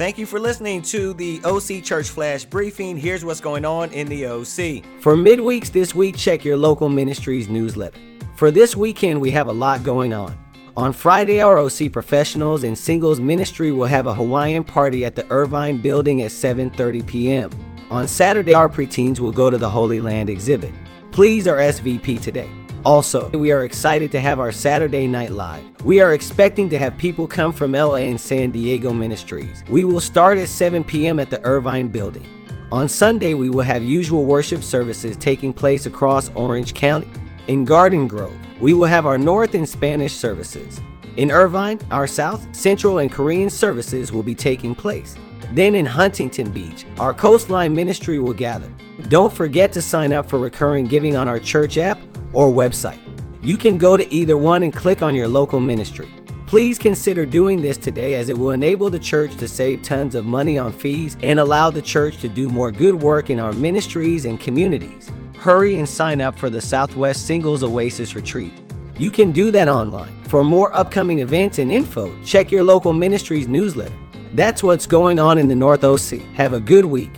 Thank you for listening to the OC Church Flash Briefing. Here's what's going on in the OC. For midweeks this week, check your local ministry's newsletter. For this weekend, we have a lot going on. On Friday, our OC professionals and singles ministry will have a Hawaiian party at the Irvine building at 7:30 p.m. On Saturday, our preteens will go to the Holy Land exhibit. Please RSVP today. Also, we are excited to have our Saturday Night Live. We are expecting to have people come from LA and San Diego ministries. We will start at 7 p.m. at the Irvine building. On Sunday, we will have usual worship services taking place across Orange County. In Garden Grove, we will have our North and Spanish services. In Irvine, our South, Central, and Korean services will be taking place. Then in Huntington Beach, our Coastline Ministry will gather. Don't forget to sign up for recurring giving on our church app or website. You can go to either one and click on your local ministry. Please consider doing this today as it will enable the church to save tons of money on fees and allow the church to do more good work in our ministries and communities. Hurry and sign up for the Southwest Singles Oasis Retreat. You can do that online. For more upcoming events and info, check your local ministry's newsletter. That's what's going on in the North OC. Have a good week.